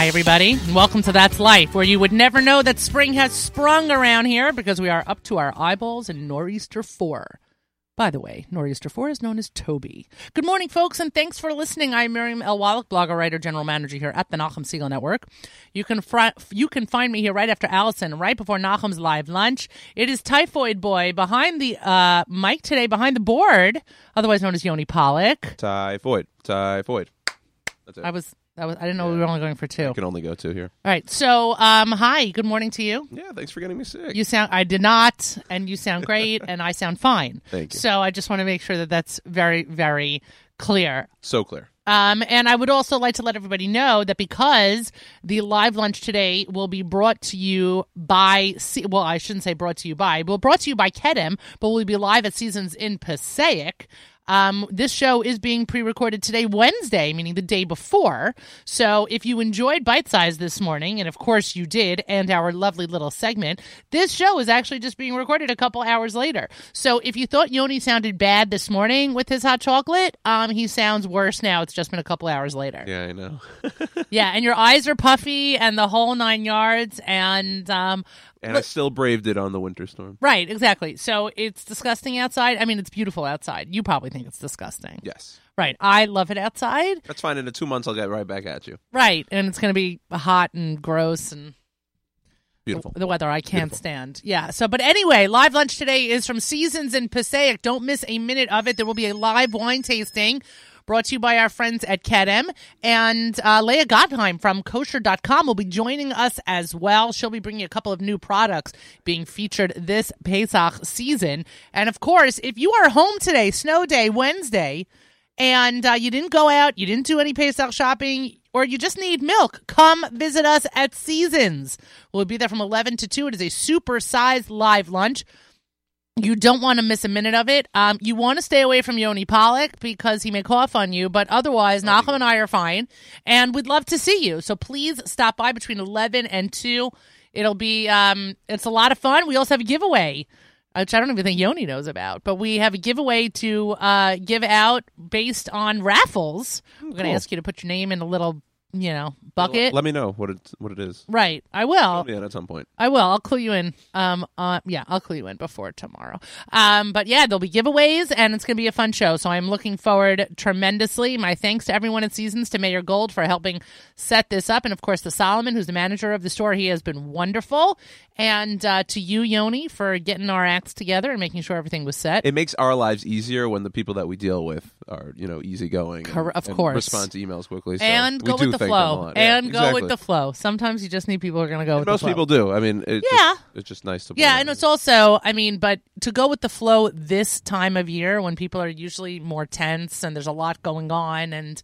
Hi, everybody, and welcome to That's Life, where you would never know that spring has sprung around here because we are up to our eyeballs in Nor'easter 4. By the way, Nor'easter 4 is known as Toby. Good morning, folks, and thanks for listening. I'm Miriam L. Wallach, blogger, writer, general manager here at the Nachum Segal Network. You can fri- you can find me here right after Allison, right before Nachum's live lunch. It is Typhoid Boy behind the uh, mic today, behind the board, otherwise known as Yoni Pollock. Typhoid. Typhoid. That's it. I was, I was, I didn't know we were only going for two. I can only go two here. All right, so um, hi, good morning to you. Yeah, thanks for getting me sick. You sound, I did not, and you sound great, and I sound fine. Thank you. So I just want to make sure that that's very, very clear. so clear. Um, and I would also like to let everybody know that because the live lunch today will be brought to you by, Se- well, I shouldn't say brought to you by, but brought to you by Kedem, but we'll be live at Seasons in Passaic. Um, this show is being pre-recorded today, Wednesday, meaning the day before. So if you enjoyed Bite Size this morning, and of course you did, and our lovely little segment, this show is actually just being recorded a couple hours later. So if you thought Yoni sounded bad this morning with his hot chocolate, um, he sounds worse now. It's just been a couple hours later. Yeah, I know. Yeah, and your eyes are puffy and the whole nine yards. And um, and I still braved it on the winter storm. right, exactly. So it's disgusting outside. I mean, it's beautiful outside. You probably think it's disgusting. Yes. Right. I love it outside. That's fine. In the two months, I'll get right back at you. Right. And it's going to be hot and gross and Beautiful. the weather I can't stand. Yeah. So, but anyway, live lunch today is from Seasons in Passaic. Don't miss a minute of it. There will be a live wine tasting. Brought to you by our friends at Kedem. And uh, Leah Gottheim from kosher.com will be joining us as well. She'll be bringing a couple of new products being featured this Pesach season. And of course, if you are home today, snow day, Wednesday, and uh, you didn't go out, you didn't do any Pesach shopping, or you just need milk, come visit us at Seasons. We'll be there from 11 to 2. It is a super sized live lunch. You don't want to miss a minute of it. Um, you want to stay away from Yoni Pollock because he may cough on you, but otherwise, Nachum and I are fine, and we'd love to see you. So please stop by between 11 and 2. It'll be, um, it's a lot of fun. We also have a giveaway which I don't even think Yoni knows about. But we have a giveaway to uh, give out based on raffles. We're going to cool. ask you to put your name in a little, you know, bucket. Let me know what it what it is. right, I will. Yeah, at some point. I will. I'll clue you in. Um. Uh. Yeah. I'll clue you in before tomorrow. Um. But yeah, there'll be giveaways, and it's gonna be a fun show. So I'm looking forward tremendously. My thanks to everyone at Seasons to Mayor Gold for helping set this up, and of course to Solomon, who's the manager of the store. He has been wonderful, and uh, to you, Yoni, for getting our acts together and making sure everything was set. It makes our lives easier when the people that we deal with are you know easygoing. and- Cor- of and course. respond to emails quickly. So and go with the a flow. lot. Yeah, and go exactly. with the flow. Sometimes you just need people who are going to go with Most the flow. people do. I mean, it Yeah. just, it's just nice to. Yeah, and it's also, I mean, but to go with the flow this time of year when people are usually more tense and there's a lot going on and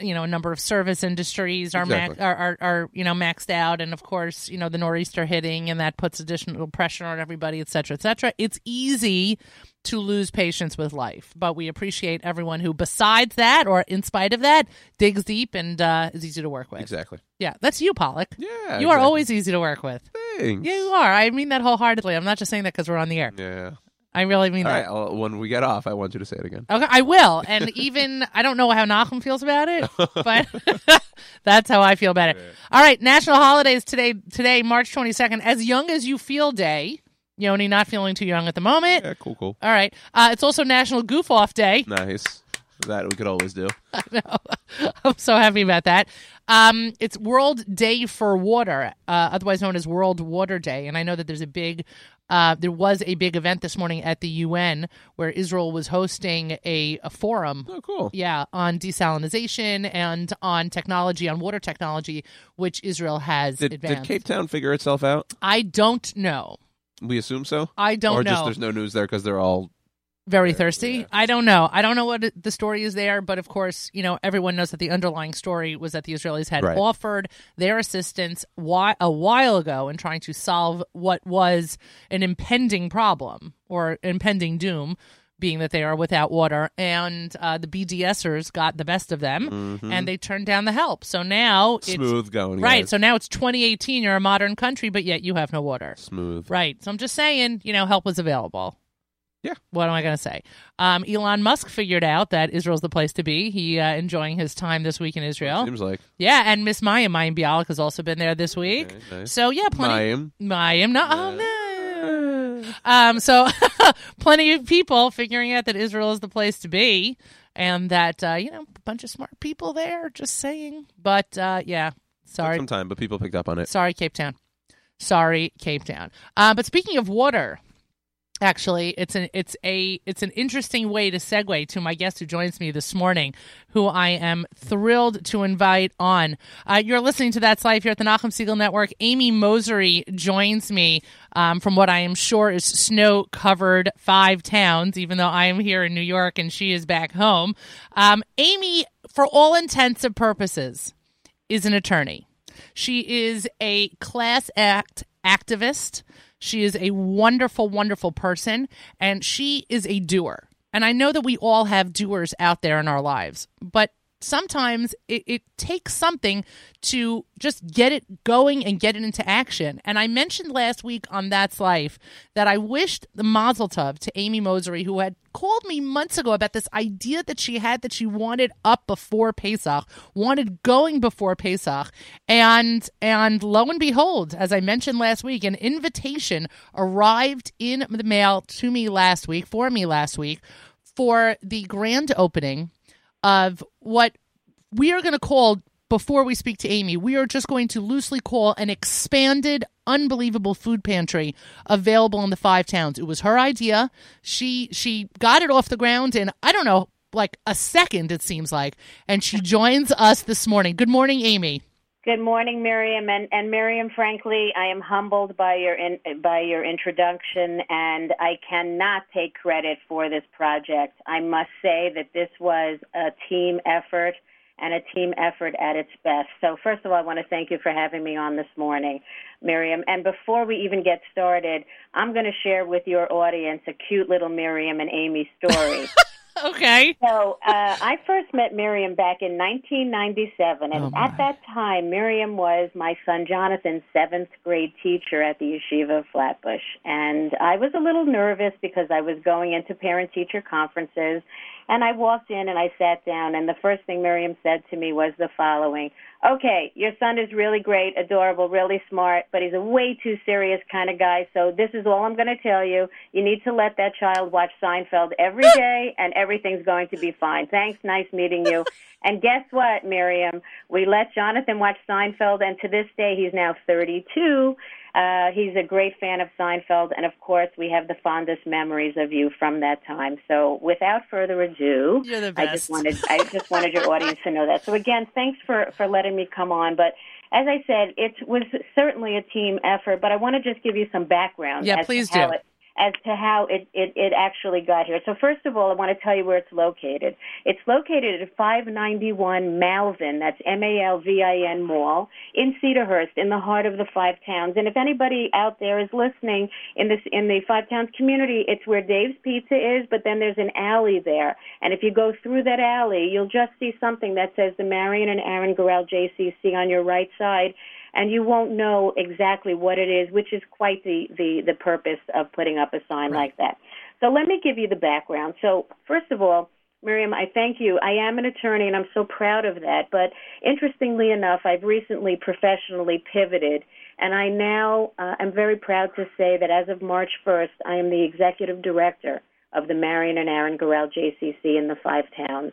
you know a number of service industries are max, Exactly. are, are are you know maxed out and of course you know the nor'easter hitting and that puts additional pressure on everybody et cetera et cetera it's easy to lose patience with life but we appreciate everyone who besides that or in spite of that digs deep and uh, is easy to work with exactly. yeah that's you pollock Yeah, you are always easy to work with Thanks. yeah, you are. I mean that wholeheartedly. I'm not just saying that because we're on the air. Yeah. I really mean All that. right. When we get off, I want you to say it again. Okay, I will. And even I don't know how Nachum feels about it, but that's how I feel about it. All right, national holidays today. Today, March 22nd, as young as you feel day. Yoni not feeling too young at the moment. Yeah. Cool. Cool. All right. Uh, it's also National Goof Off Day. Nice. That we could always do. I'm so happy about that. Um, it's World Day for Water, uh, otherwise known as World Water Day. And I know that there's a big, uh, there was a big event this morning at the UN where Israel was hosting a, a forum. Oh, cool. Yeah, on desalinization and on technology, on water technology, which Israel has Did, did advanced. Cape Town figure itself out? I don't know. We assume so. I don't know. or know. just there's no news there because they're all very thirsty. yeah. I don't know. I don't know what the story is there, but of course, you know, everyone knows that the underlying story was that the Israelis had Right. offered their assistance whi- a while ago in trying to solve what was an impending problem or impending doom. Being that they are without water, and uh, the BDSers got the best of them, and they turned down the help. So now it's Mm-hmm. smooth going. right. guys. So now it's 2018. You're a modern country, but yet you have no water. smooth. Right. So I'm just saying, you know, help was available. Yeah. What am I going to say? Um, Elon Musk figured out that Israel's the place to be. He uh, enjoying his time this week in Israel. Seems like Yeah, and Miss Mayim, Mayim Bialik has also been there this week. Okay, nice. So yeah, plenty. Mayim. Mayim, no, oh no. Um, so plenty of people figuring out that Israel is the place to be, and that uh, you know a bunch of smart people there. Just saying, but uh, yeah, Took sorry, some time, but people picked up on it. sorry, Cape Town, sorry, Cape Town. Uh, but speaking of water. Actually, it's an it's a it's an interesting way to segue to my guest who joins me this morning, who I am thrilled to invite on. Uh, you're listening to That's Life here at the Nachum Segal Network. Amy Mosery joins me um, from what I am sure is snow covered five towns, even though I am here in New York and she is back home. Um, Amy, for all intents and purposes, is an attorney. She is a class act activist. She is a wonderful, wonderful person, and she is a doer. And I know that we all have doers out there in our lives, but sometimes it, it takes something to just get it going and get it into action. And I mentioned last week on That's Life that I wished the Mazel Tov to Amy Mosery, who had called me months ago about this idea that she had that she wanted up before Pesach, wanted going before Pesach, and and lo and behold, as I mentioned last week, an invitation arrived in the mail to me last week for me last week for the grand opening of what we are going to call before we speak to Amy, we are just going to loosely call an expanded, unbelievable food pantry available in the five towns. It was her idea. She she got it off the ground in I don't know, like a second it seems like, and she joins us this morning. Good morning, Amy. Good morning, Miriam, and, and Miriam. Frankly, I am humbled by your in, by your introduction, and I cannot take credit for this project. I must say that this was a team effort and a team effort at its best. So, first of all, I want to thank you for having me on this morning, Miriam. And before we even get started, I'm going to share with your audience a cute little Miriam and Amy story. Okay. So uh, I first met Miriam back in 1997, and Oh, at that time, Miriam was my son Jonathan's seventh grade teacher at the Yeshiva of Flatbush. And I was a little nervous because I was going into parent teacher conferences. And I walked in and I sat down, and the first thing Miriam said to me was the following Okay, your son is really great, adorable, really smart, but he's a way too serious kind of guy. So this is all I'm going to tell you. You need to let that child watch Seinfeld every day, and everything's going to be fine. Thanks. Nice meeting you. And guess what, Miriam? We let Jonathan watch Seinfeld, and to this day, he's now 32. Uh, he's a great fan of Seinfeld, and of course, we have the fondest memories of you from that time. So, without further ado, I just wanted I just wanted your audience to know that. So, again, thanks for for letting me come on. But as I said, it was certainly a team effort. But I want to just give you some background. Yeah, as please to how do. It, as to how it, it, it actually got here. So first of all, I want to tell you where it's located. It's located at 591 Malvin, that's M-A-L-V-I-N Mall, in Cedarhurst, in the heart of the Five Towns. And if anybody out there is listening in this in the Five Towns community, it's where Dave's Pizza is, but then there's an alley there. And if you go through that alley, you'll just see something that says the Marion and Aaron Gural JCC on your right side and you won't know exactly what it is, which is quite the, the, the purpose of putting up a sign like that. So let me give you the background. So first of all, Miriam, I thank you. I am an attorney and I'm so proud of that. But interestingly enough, I've recently professionally pivoted and I now uh, am very proud to say that as of March 1st, I am the executive director of the Marion and Aaron Gural JCC in the five towns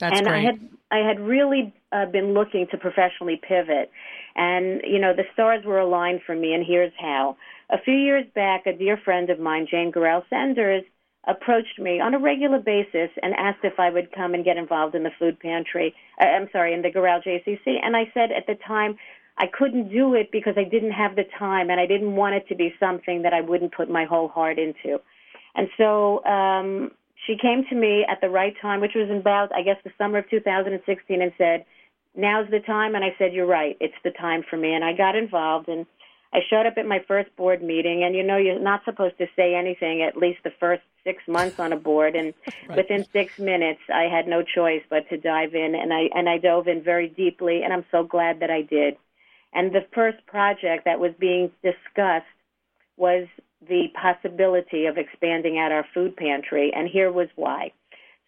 That's and great. I had I had really uh, been looking to professionally pivot, and you know the stars were aligned for me, and here's how. A few years back, a dear friend of mine, Jane Gural Sanders, approached me on a regular basis and asked if I would come and get involved in the food pantry. Uh, I'm sorry, in the Gural JCC, and I said at the time. I couldn't do it because I didn't have the time and I didn't want it to be something that I wouldn't put my whole heart into. And so um, she came to me at the right time, which was about, I guess, the summer of 2016, and said, Now's the time. And I said, You're right. It's the time for me. And I got involved. And I showed up at my first board meeting. And you know, you're not supposed to say anything at least the first six months on a board. And within six minutes, I had no choice but to dive in. And I, and I dove in very deeply. And I'm so glad that I did. And the first project that was being discussed was the possibility of expanding out our food pantry, and here was why.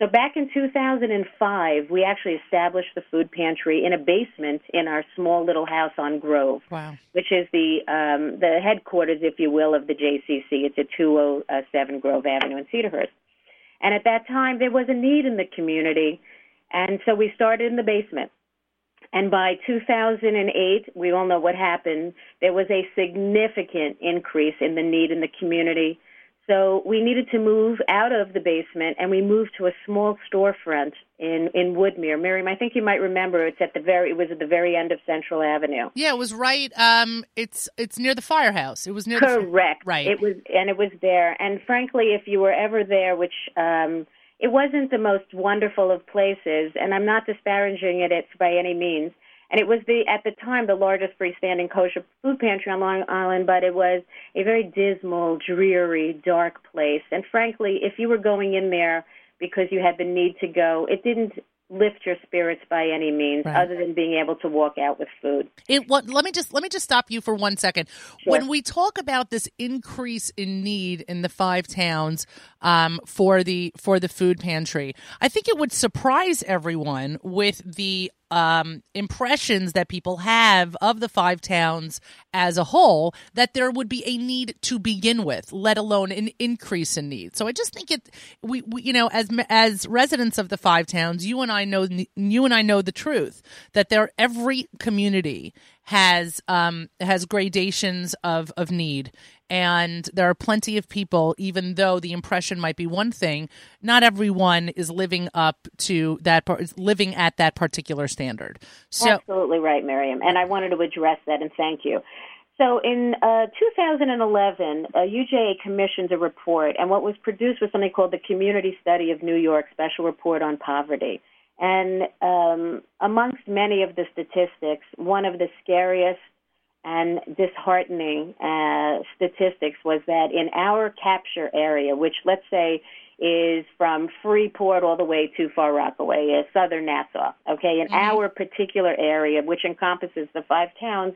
So back in 2005, we actually established the food pantry in a basement in our small little house on Grove, wow. which is the um, the headquarters, if you will, of the JCC. It's at 207 Grove Avenue in Cedarhurst. And at that time, there was a need in the community, and so we started in the basement. And by 2008, we all know what happened. There was a significant increase in the need in the community so we needed to move out of the basement, and we moved to a small storefront in in Woodmere. Miriam, I think you might remember it's at the very it was at the very end of Central Avenue. Yeah, it was right. Um, it's it's near the firehouse. It was near correct. The, right. It was and it was there. And frankly, if you were ever there, which um, it wasn't the most wonderful of places, and I'm not disparaging it by any means and it was the at the time the largest freestanding kosher food pantry on Long Island, but it was a very dismal, dreary, dark place. And frankly, if you were going in there because you had the need to go, it didn't lift your spirits by any means right. other than being able to walk out with food. It what let me just let me just stop you for one second. Sure. When we talk about this increase in need in the five towns um, for the for the food pantry, I think it would surprise everyone with the um, impressions that people have of the five towns as a whole that there would be a need to begin with, let alone an increase in need. So I just think it, we, we, you know, as as residents of the five towns, you and I know you and I know the truth that there every community has um, has gradations of of need, and there are plenty of people. Even though the impression might be one thing, not everyone is living up to that. Living at that particular standard. So, absolutely right, Miriam. And I wanted to address that, and thank you. So in uh, 2011, uh, UJA commissioned a report, and what was produced was something called the Community Study of New York Special Report on Poverty. And um, amongst many of the statistics, one of the scariest and disheartening uh, statistics was that in our capture area, which let's say is from Freeport all the way to Far Rockaway, is southern Nassau. Okay, in mm-hmm. our particular area, which encompasses the five towns,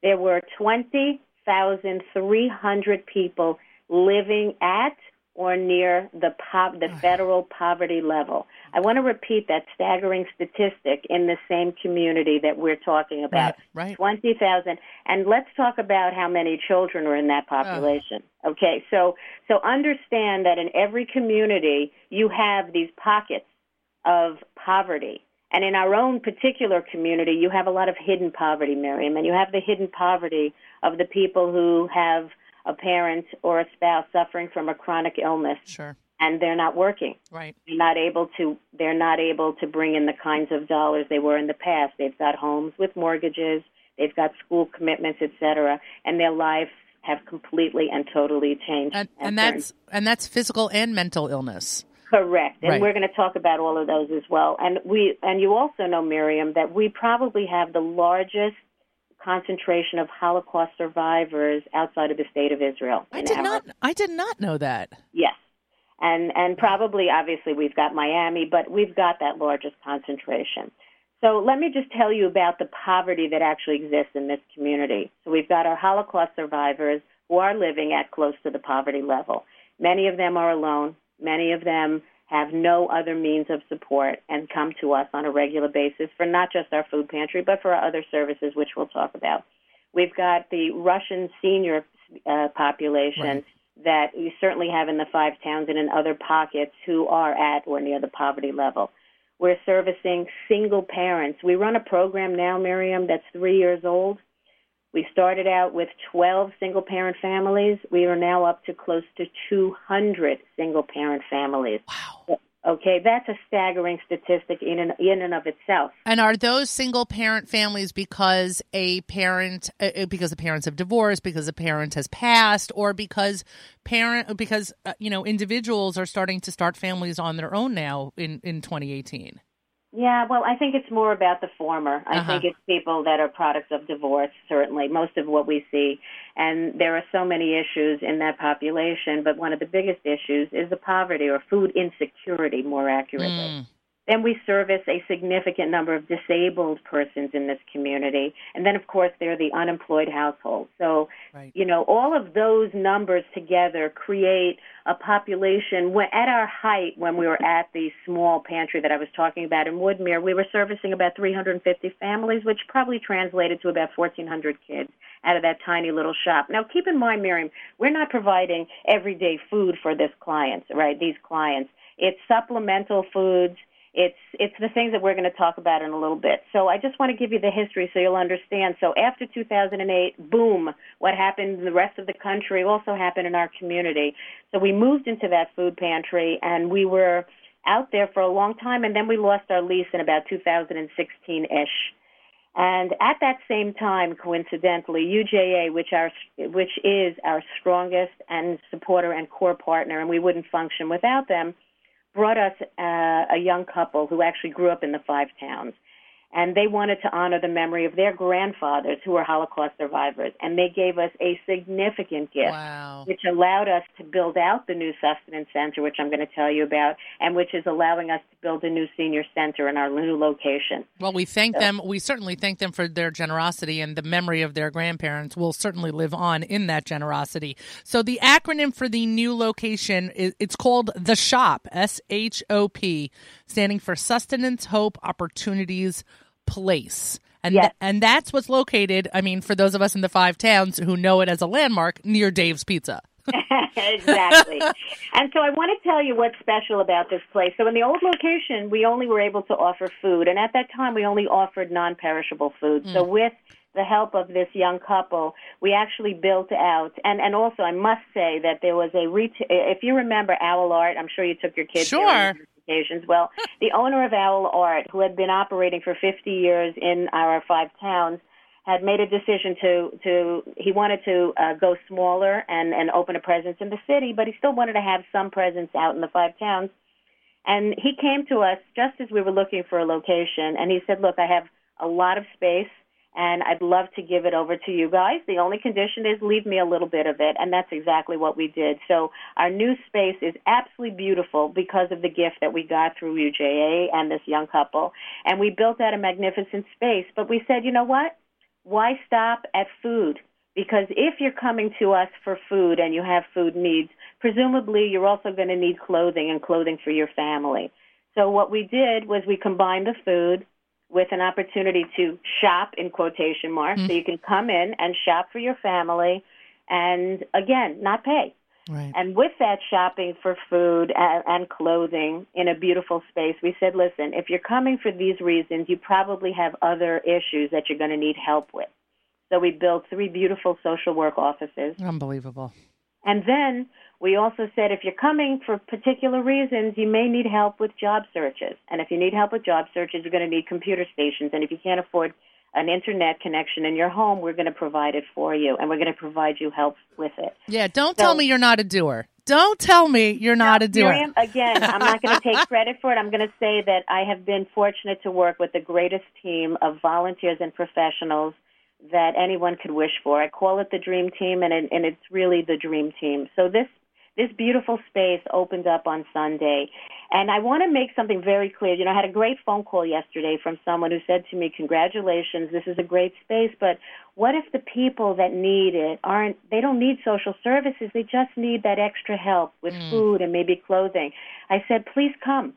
there were 20,300 people living at or near the po- the federal poverty level. I want to repeat that staggering statistic in the same community that we're talking about. Right. right. 20,000 and let's talk about how many children are in that population. Oh. Okay? So so understand that in every community you have these pockets of poverty. And in our own particular community, you have a lot of hidden poverty, Miriam, and you have the hidden poverty of the people who have a parent or a spouse suffering from a chronic illness. Sure. And they're not working. Right. They're not able to they're not able to bring in the kinds of dollars they were in the past. They've got homes with mortgages, they've got school commitments, etc., and their lives have completely and totally changed. And, and that's and that's physical and mental illness. Correct, and right. we're going to talk about all of those as well. And we and you also know, Miriam, that we probably have the largest concentration of Holocaust survivors outside of the state of Israel. I did not. I did not know that. Yes, and and probably obviously we've got Miami, but we've got that largest concentration. So let me just tell you about the poverty that actually exists in this community. So we've got our Holocaust survivors who are living at close to the poverty level. Many of them are alone. Many of them have no other means of support and come to us on a regular basis for not just our food pantry, but for our other services, which we'll talk about. We've got the Russian senior uh, population right. That we certainly have in the five towns and in other pockets who are at or near the poverty level. We're servicing single parents. We run a program now, Miriam, that's three years old we started out with 12 single parent families. We are now up to close to 200 single parent families. Wow. Okay, that's a staggering statistic in and, in and of itself. And are those single parent families because a parent uh, uh because the parents have divorced, because the parent has passed, or because parent because uh, you know individuals are starting to start families on their own now in in 2018? Yeah, well, I think it's more about the former. I uh-huh. think it's people that are products of divorce, certainly, most of what we see. And there are so many issues in that population, but one of the biggest issues is the poverty or food insecurity, more accurately. Mm. Then we service a significant number of disabled persons in this community. And then, of course, there are the unemployed households. So, right. you know, all of those numbers together create a population. At our height, when we were at the small pantry that I was talking about in Woodmere, we were servicing about 350 families, which probably translated to about 1,400 kids out of that tiny little shop. Now, keep in mind, Miriam, we're not providing everyday food for this clients, right? These clients. It's supplemental foods it's it's the things that we're going to talk about in a little bit. So I just want to give you the history so you'll understand. So after 2008, boom, what happened in the rest of the country also happened in our community. So we moved into that food pantry and we were out there for a long time and then we lost our lease in about 2016-ish. And at that same time, coincidentally, UJA, which our which is our strongest and supporter and core partner, and we wouldn't function without them, brought us uh, a young couple who actually grew up in the five towns and they wanted to honor the memory of their grandfathers who were Holocaust survivors. And they gave us a significant gift, wow. which allowed us to build out the new sustenance center, which I'm going to tell you about, and which is allowing us to build a new senior center in our new location. Well, we thank so. them. We certainly thank them for their generosity, and the memory of their grandparents will certainly live on in that generosity. So the acronym for the new location is it's called the Shop, S H O P, standing for Sustenance, Hope, Opportunities place. And yes. th- and that's what's located, I mean, for those of us in the five towns who know it as a landmark, near Dave's Pizza. exactly. and so I want to tell you what's special about this place. So in the old location, we only were able to offer food, and at that time we only offered non-perishable food. Mm. So with the help of this young couple, we actually built out, and and also I must say that there was a retail. If you remember Owl Art, I'm sure you took your kids. Sure occasions. Well, the owner of Owl Art, who had been operating for 50 years in our five towns, had made a decision to to he wanted to uh, go smaller and and open a presence in the city, but he still wanted to have some presence out in the five towns. And he came to us just as we were looking for a location, and he said, "Look, I have a lot of space and I'd love to give it over to you guys. The only condition is leave me a little bit of it, and that's exactly what we did. So our new space is absolutely beautiful because of the gift that we got through UJA and this young couple, and we built out a magnificent space. But we said, you know what? Why stop at food? Because if you're coming to us for food and you have food needs, presumably you're also going to need clothing and clothing for your family. So what we did was we combined the food with an opportunity to shop in quotation marks. Mm-hmm. So you can come in and shop for your family and again, not pay. Right. And with that shopping for food and, and clothing in a beautiful space, we said, listen, if you're coming for these reasons, you probably have other issues that you're going to need help with. So we built three beautiful social work offices. Unbelievable. And then we also said if you're coming for particular reasons, you may need help with job searches. And if you need help with job searches, you're going to need computer stations. And if you can't afford an internet connection in your home, we're going to provide it for you, and we're going to provide you help with it. Yeah, don't so, tell me you're not a doer. Don't tell me you're not a doer. Miriam, again, I'm not going to take credit for it. I'm going to say that I have been fortunate to work with the greatest team of volunteers and professionals that anyone could wish for. I call it the dream team, and it, and it's really the dream team. So this this beautiful space opened up on Sunday. And I want to make something very clear. You know, I had a great phone call yesterday from someone who said to me, Congratulations, this is a great space, but what if the people that need it aren't, they don't need social services, they just need that extra help with mm. food and maybe clothing? I said, Please come.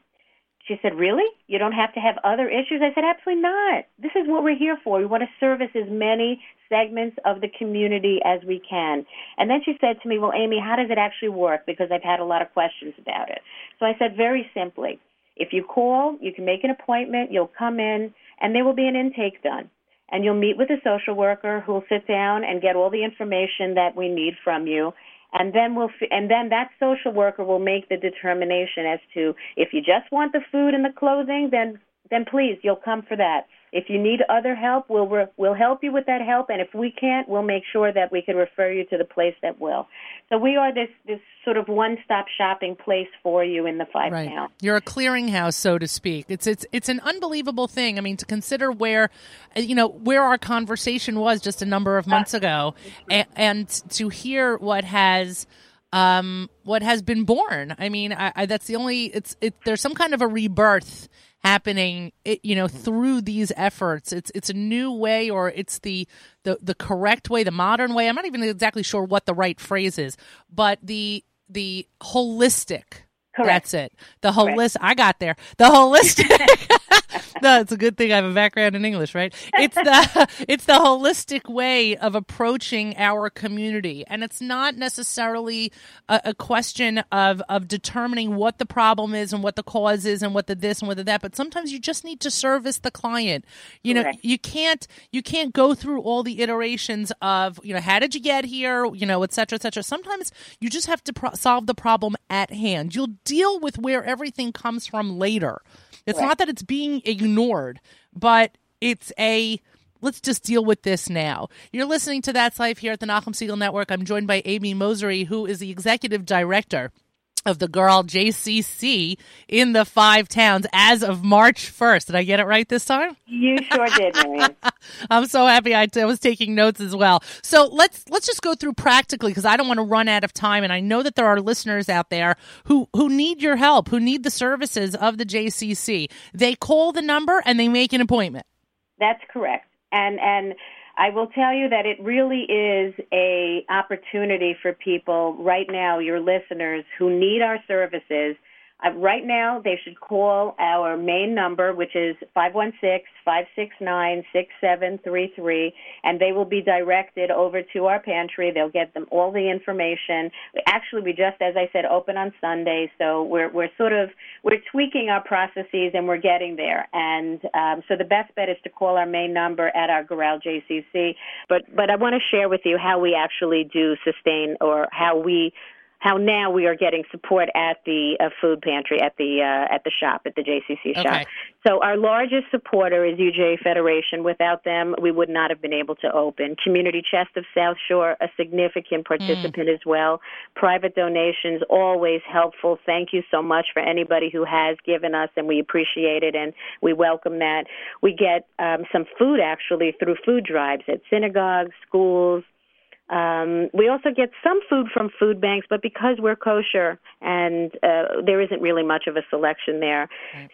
She said, Really? You don't have to have other issues? I said, Absolutely not. This is what we're here for. We want to service as many segments of the community as we can. And then she said to me, Well, Amy, how does it actually work? Because I've had a lot of questions about it. So I said, Very simply. If you call, you can make an appointment, you'll come in, and there will be an intake done. And you'll meet with a social worker who will sit down and get all the information that we need from you and then we'll and then that social worker will make the determination as to if you just want the food and the clothing then then please you'll come for that if you need other help we'll re- we'll help you with that help and if we can't we'll make sure that we can refer you to the place that will so we are this this sort of one-stop shopping place for you in the five right. You're a clearinghouse, so to speak. It's it's it's an unbelievable thing. I mean, to consider where, you know, where our conversation was just a number of months ago, and, and to hear what has um, what has been born. I mean, I, I, that's the only. It's it. There's some kind of a rebirth happening you know hmm. through these efforts. It's it's a new way or it's the the the correct way the modern way. I'm not even exactly sure what the right phrase is but the the holistic Correct. That's it. The holistic. I got there. The holistic. no, it's a good thing I have a background in English, right? It's the it's the holistic way of approaching our community, and it's not necessarily a, a, question of of determining what the problem is and what the cause is and what the this and what the that. But sometimes you just need to service the client. You know, Correct. you can't you can't go through all the iterations of you know how did you get here, you know, et cetera, et cetera. Sometimes you just have to pro- solve the problem at hand. You'll deal with where everything comes from later. It's Right. not that it's being ignored, but it's a let's just deal with this now. You're listening to That's Life here at the Nachum Segal Network. I'm joined by Amy Mosery, who is the executive director of the Gural JCC in the five towns as of March 1st. Did I get it right this time? You sure did. I'm so happy I, I was taking notes as well. So let's let's just go through practically because I don't want to run out of time, and I know that there are listeners out there who who need your help, who need the services of the JCC. They call the number and they make an appointment. That's correct. And and I will tell you that it really is a opportunity for people right now, your listeners who need our services. Uh, right now, they should call our main number, which is 516-569-6733, and they will be directed over to our pantry. They'll get them all the information. Actually, we just, as I said, open on Sunday, so we're we're sort of we're tweaking our processes and we're getting there. And um, so the best bet is to call our main number at our Gural JCC. But but I want to share with you how we actually do sustain or how we how now we are getting support at the uh, food pantry at the uh, at the shop at the JCC shop. Okay. So our largest supporter is UJ Federation. Without them, we would not have been able to open. Community Chest of South Shore, a significant participant as well. Private donations always helpful. Thank you so much for anybody who has given us, and we appreciate it and we welcome that. We get um, some food actually through food drives at synagogues, schools, um, we also get some food from food banks, but because we're kosher and uh, there isn't really much of a selection there,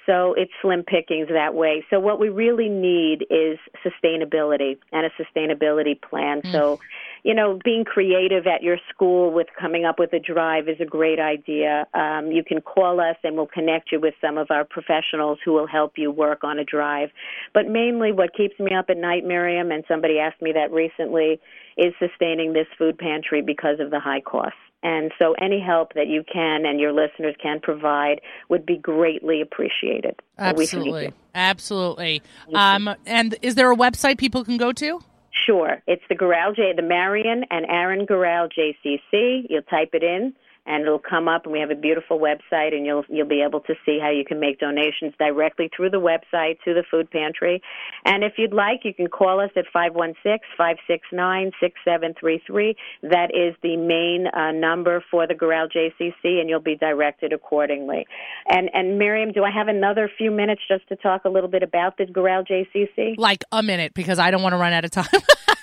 so it's slim pickings that way. So what we really need is sustainability and a sustainability plan. So, you know, being creative at your school with coming up with a drive is a great idea. Um, you can call us and we'll connect you with some of our professionals who will help you work on a drive. But mainly, what keeps me up at night, Miriam, and somebody asked me that recently is sustaining this food pantry because of the high costs. And so any help that you can and your listeners can provide would be greatly appreciated. So we thank Absolutely, absolutely. Um, and is there a website people can go to? Sure. It's the Gural J, the Marion and Aaron Gural JCC. You'll type it in and it'll come up and we have a beautiful website and you'll you'll be able to see how you can make donations directly through the website to the food pantry. And if you'd like, you can call us at 516-569-6733. That is the main uh, number for the Gural JCC and you'll be directed accordingly. And and Miriam, do I have another few minutes just to talk a little bit about the Gural JCC? Like a minute because I don't want to run out of time.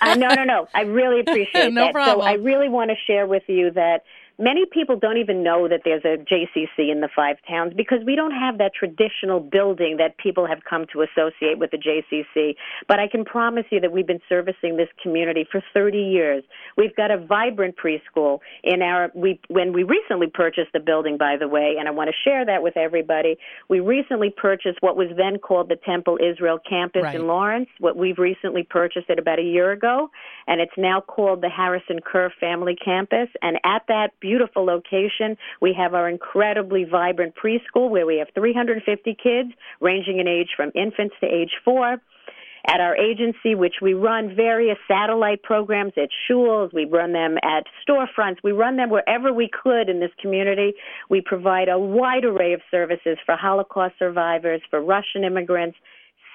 uh, no, no, no. I really appreciate No that. problem. So I really want to share with you that many people don't even know that there's a JCC in the five towns because we don't have that traditional building that people have come to associate with the JCC. But I can promise you that we've been servicing this community for 30 years. We've got a vibrant preschool in our we when we recently purchased the building by the way, and I want to share that with everybody. We recently purchased what was then called the Temple Israel campus Right. in Lawrence. What we've recently purchased it about a year ago, and it's now called the Harrison Kerr Family Campus. And at that beautiful location, we have our incredibly vibrant preschool where we have 350 kids ranging in age from infants to age four. At our agency, which we run various satellite programs at schools, we run them at storefronts, we run them wherever we could in this community. We provide a wide array of services for Holocaust survivors, for Russian immigrants,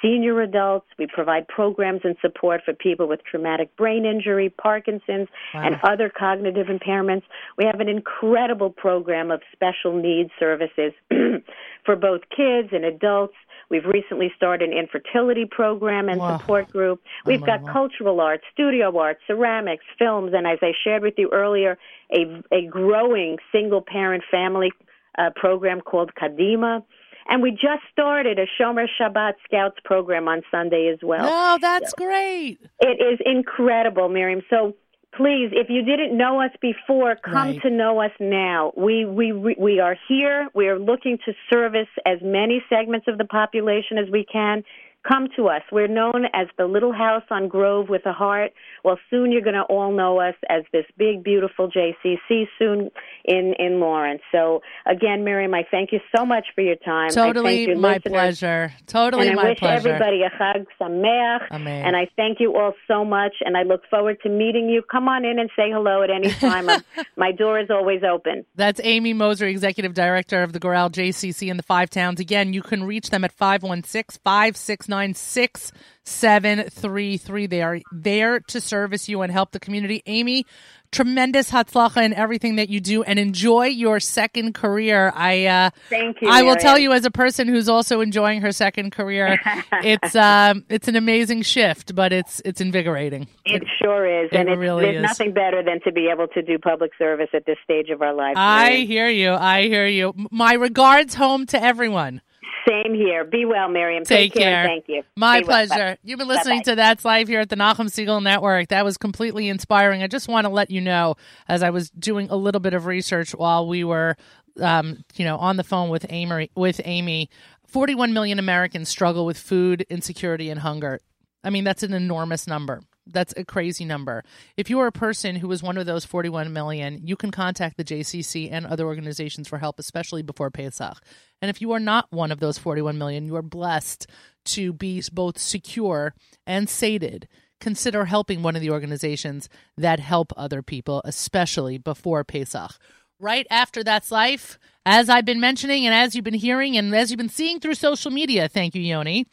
senior adults. We provide programs and support for people with traumatic brain injury, Parkinson's, and other cognitive impairments. We have an incredible program of special needs services for both kids and adults. We've recently started an infertility program and Wow. support group. We've got cultural arts, studio arts, ceramics, films, and as I shared with you earlier, a, a growing single parent family uh, program called Kadima. And we just started a Shomer Shabbat Scouts program on Sunday as well. Oh, that's so great. It is incredible, Miriam. So please, if you didn't know us before, come Right. to know us now. We we we are here. We are looking to service as many segments of the population as we can. Come to us. We're known as the Little House on Grove with a Heart. Well, soon you're going to all know us as this big, beautiful JCC soon in in Lawrence. So again, Miriam, I thank you so much for your time. I Totally your my listeners. pleasure. Totally And I my wish pleasure. everybody a Chag Sameach. Amen. And I thank you all so much. And I look forward to meeting you. Come on in and say hello at any time. My door is always open. That's Amy Moser, Executive Director of the Gural JCC in the Five Towns. Again, you can reach them at 516 569 6733. They are there to service you and help the community. Amy, tremendous hatzlacha in everything that you do and enjoy your second career. I uh, Thank you. I will tell you as a person who's also enjoying her second career, it's um, it's an amazing shift, but it's it's invigorating. It sure is. it and it really there's is. nothing better than to be able to do public service at this stage of our lives. I Miriam. hear you. I hear you. My regards home to everyone. Same here. Be well, Miriam. Take care. care. Thank you. My Be well. Pleasure. You've been listening Bye-bye. to That's Life here at the Nachum Segal Network. That was completely inspiring. I just want to let you know, as I was doing a little bit of research while we were, um, you know, on the phone with Amy, with Amy, 41 million Americans struggle with food insecurity and hunger. I mean, that's an enormous number. That's a crazy number. If you are a person who is one of those 41 million, you can contact the JCC and other organizations for help, especially before Pesach. And if you are not one of those 41 million, you are blessed to be both secure and sated. Consider helping one of the organizations that help other people, especially before Pesach. Right after That's Life, as I've been mentioning and as you've been hearing and as you've been seeing through social media, thank you, Yoni.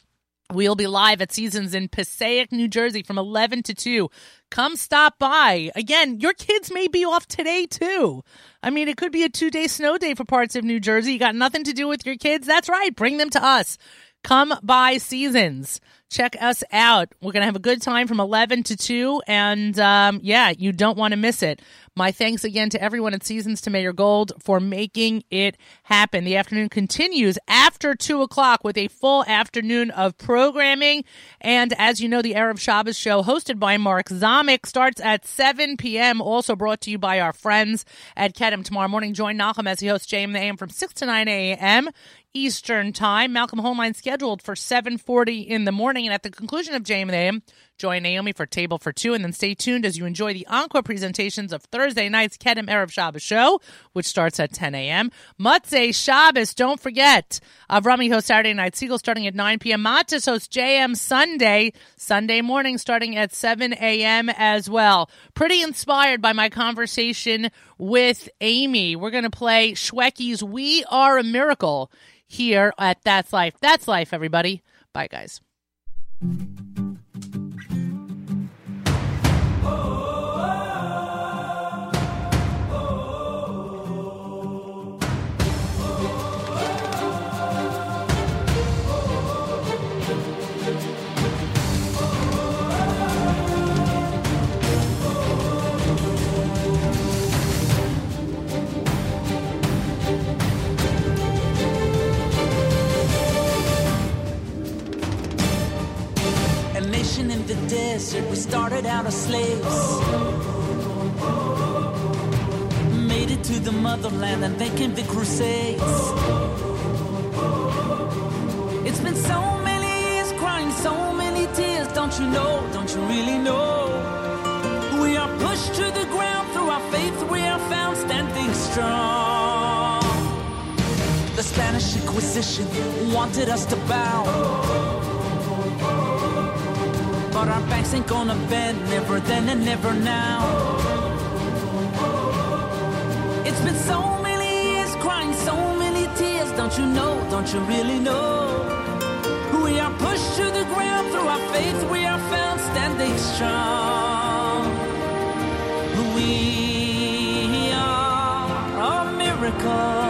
We'll be live at Seasons in Passaic, New Jersey from 11 to 2. Come stop by. Again, your kids may be off today too. I mean, it could be a two day snow day for parts of New Jersey. You got nothing to do with your kids? That's right. Bring them to us. Come by Seasons. Check us out. We're going to have a good time from 11 to 2. And um, yeah, you don't want to miss it. My thanks again to everyone at Seasons to Mayor Gold for making it happen. The afternoon continues after 2 o'clock with a full afternoon of programming. And as you know, the Erev Shabbos show hosted by Mark Zamek starts at 7 p.m. Also brought to you by our friends at Kedem. Tomorrow morning, join Nachum as he hosts JM the AM from 6 to 9 a.m. Eastern Time. Malcolm Hoenlein scheduled for 7:40 in the morning, and at the conclusion of JM the AM, join Naomi for Table for Two, and then stay tuned as you enjoy the encore presentations of Thursday night's Kedem Erev Shabbos show, which starts at 10 a.m. Motzei Shabbos, don't forget. Avrami hosts Saturday Night Segal starting at 9 p.m. Matzah hosts JM Sunday, Sunday morning starting at 7 a.m. as well. Pretty inspired by my conversation with Amy. We're going to play Shwekey's We Are a Miracle here at That's Life. That's Life, everybody. Bye, guys. Desert, we started out as slaves. Made it to the motherland and then came the crusades. It's been so many years crying, so many tears. Don't you know? Don't you really know? We are pushed to the ground through our faith, we are found standing strong. The Spanish Inquisition wanted us to bow. But our backs ain't gonna bend, never then and never now. It's been so many years crying, so many tears. Don't you know? Don't you really know? We are pushed to the ground through our faith, we are found standing strong. We are a miracle.